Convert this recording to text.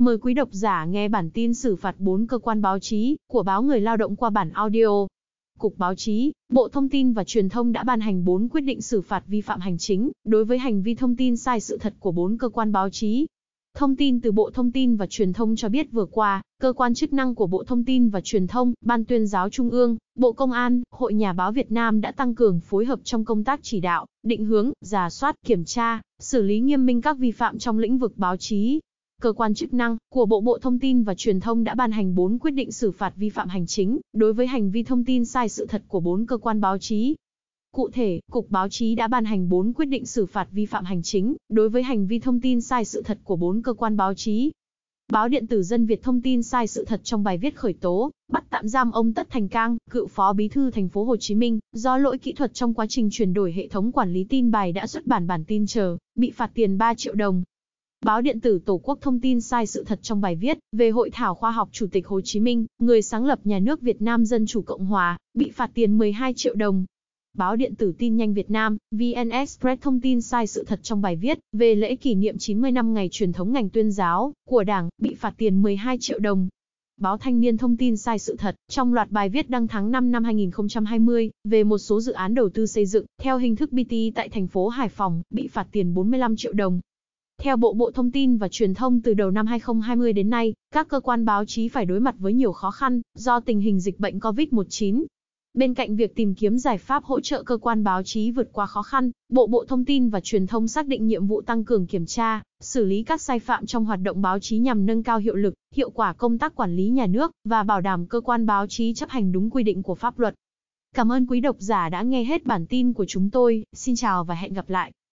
Mời quý độc giả nghe bản tin xử phạt 4 cơ quan báo chí của báo Người Lao động qua bản audio. Cục Báo chí, Bộ Thông tin và Truyền thông đã ban hành 4 quyết định xử phạt vi phạm hành chính đối với hành vi thông tin sai sự thật của 4 cơ quan báo chí. Thông tin từ Bộ Thông tin và Truyền thông cho biết vừa qua, cơ quan chức năng của Bộ Thông tin và Truyền thông, Ban tuyên giáo Trung ương, Bộ Công an, Hội Nhà báo Việt Nam đã tăng cường phối hợp trong công tác chỉ đạo, định hướng, giả soát, kiểm tra, xử lý nghiêm minh các vi phạm trong lĩnh vực báo chí, cơ quan chức năng của Bộ Bộ Thông tin và Truyền thông đã ban hành 4 quyết định xử phạt vi phạm hành chính đối với hành vi thông tin sai sự thật của 4 cơ quan báo chí. Cụ thể, Cục Báo chí đã ban hành 4 quyết định xử phạt vi phạm hành chính đối với hành vi thông tin sai sự thật của 4 cơ quan báo chí. Báo điện tử Dân Việt thông tin sai sự thật trong bài viết khởi tố, bắt tạm giam ông Tất Thành Cang, cựu phó bí thư thành phố Hồ Chí Minh, do lỗi kỹ thuật trong quá trình chuyển đổi hệ thống quản lý tin bài đã xuất bản bản tin chờ, bị phạt tiền 3 triệu đồng. Báo điện tử Tổ quốc thông tin sai sự thật trong bài viết về hội thảo khoa học Chủ tịch Hồ Chí Minh, người sáng lập nhà nước Việt Nam Dân Chủ Cộng Hòa, bị phạt tiền 12 triệu đồng. Báo điện tử tin nhanh Việt Nam, VN Express thông tin sai sự thật trong bài viết về lễ kỷ niệm 90 năm ngày truyền thống ngành tuyên giáo của Đảng, bị phạt tiền 12 triệu đồng. Báo Thanh niên thông tin sai sự thật trong loạt bài viết đăng tháng 5 năm 2020 về một số dự án đầu tư xây dựng theo hình thức BT tại thành phố Hải Phòng, bị phạt tiền 45 triệu đồng. Theo Bộ Bộ Thông tin và Truyền thông từ đầu năm 2020 đến nay, các cơ quan báo chí phải đối mặt với nhiều khó khăn do tình hình dịch bệnh COVID-19. Bên cạnh việc tìm kiếm giải pháp hỗ trợ cơ quan báo chí vượt qua khó khăn, Bộ Bộ Thông tin và Truyền thông xác định nhiệm vụ tăng cường kiểm tra, xử lý các sai phạm trong hoạt động báo chí nhằm nâng cao hiệu lực, hiệu quả công tác quản lý nhà nước và bảo đảm cơ quan báo chí chấp hành đúng quy định của pháp luật. Cảm ơn quý độc giả đã nghe hết bản tin của chúng tôi, xin chào và hẹn gặp lại.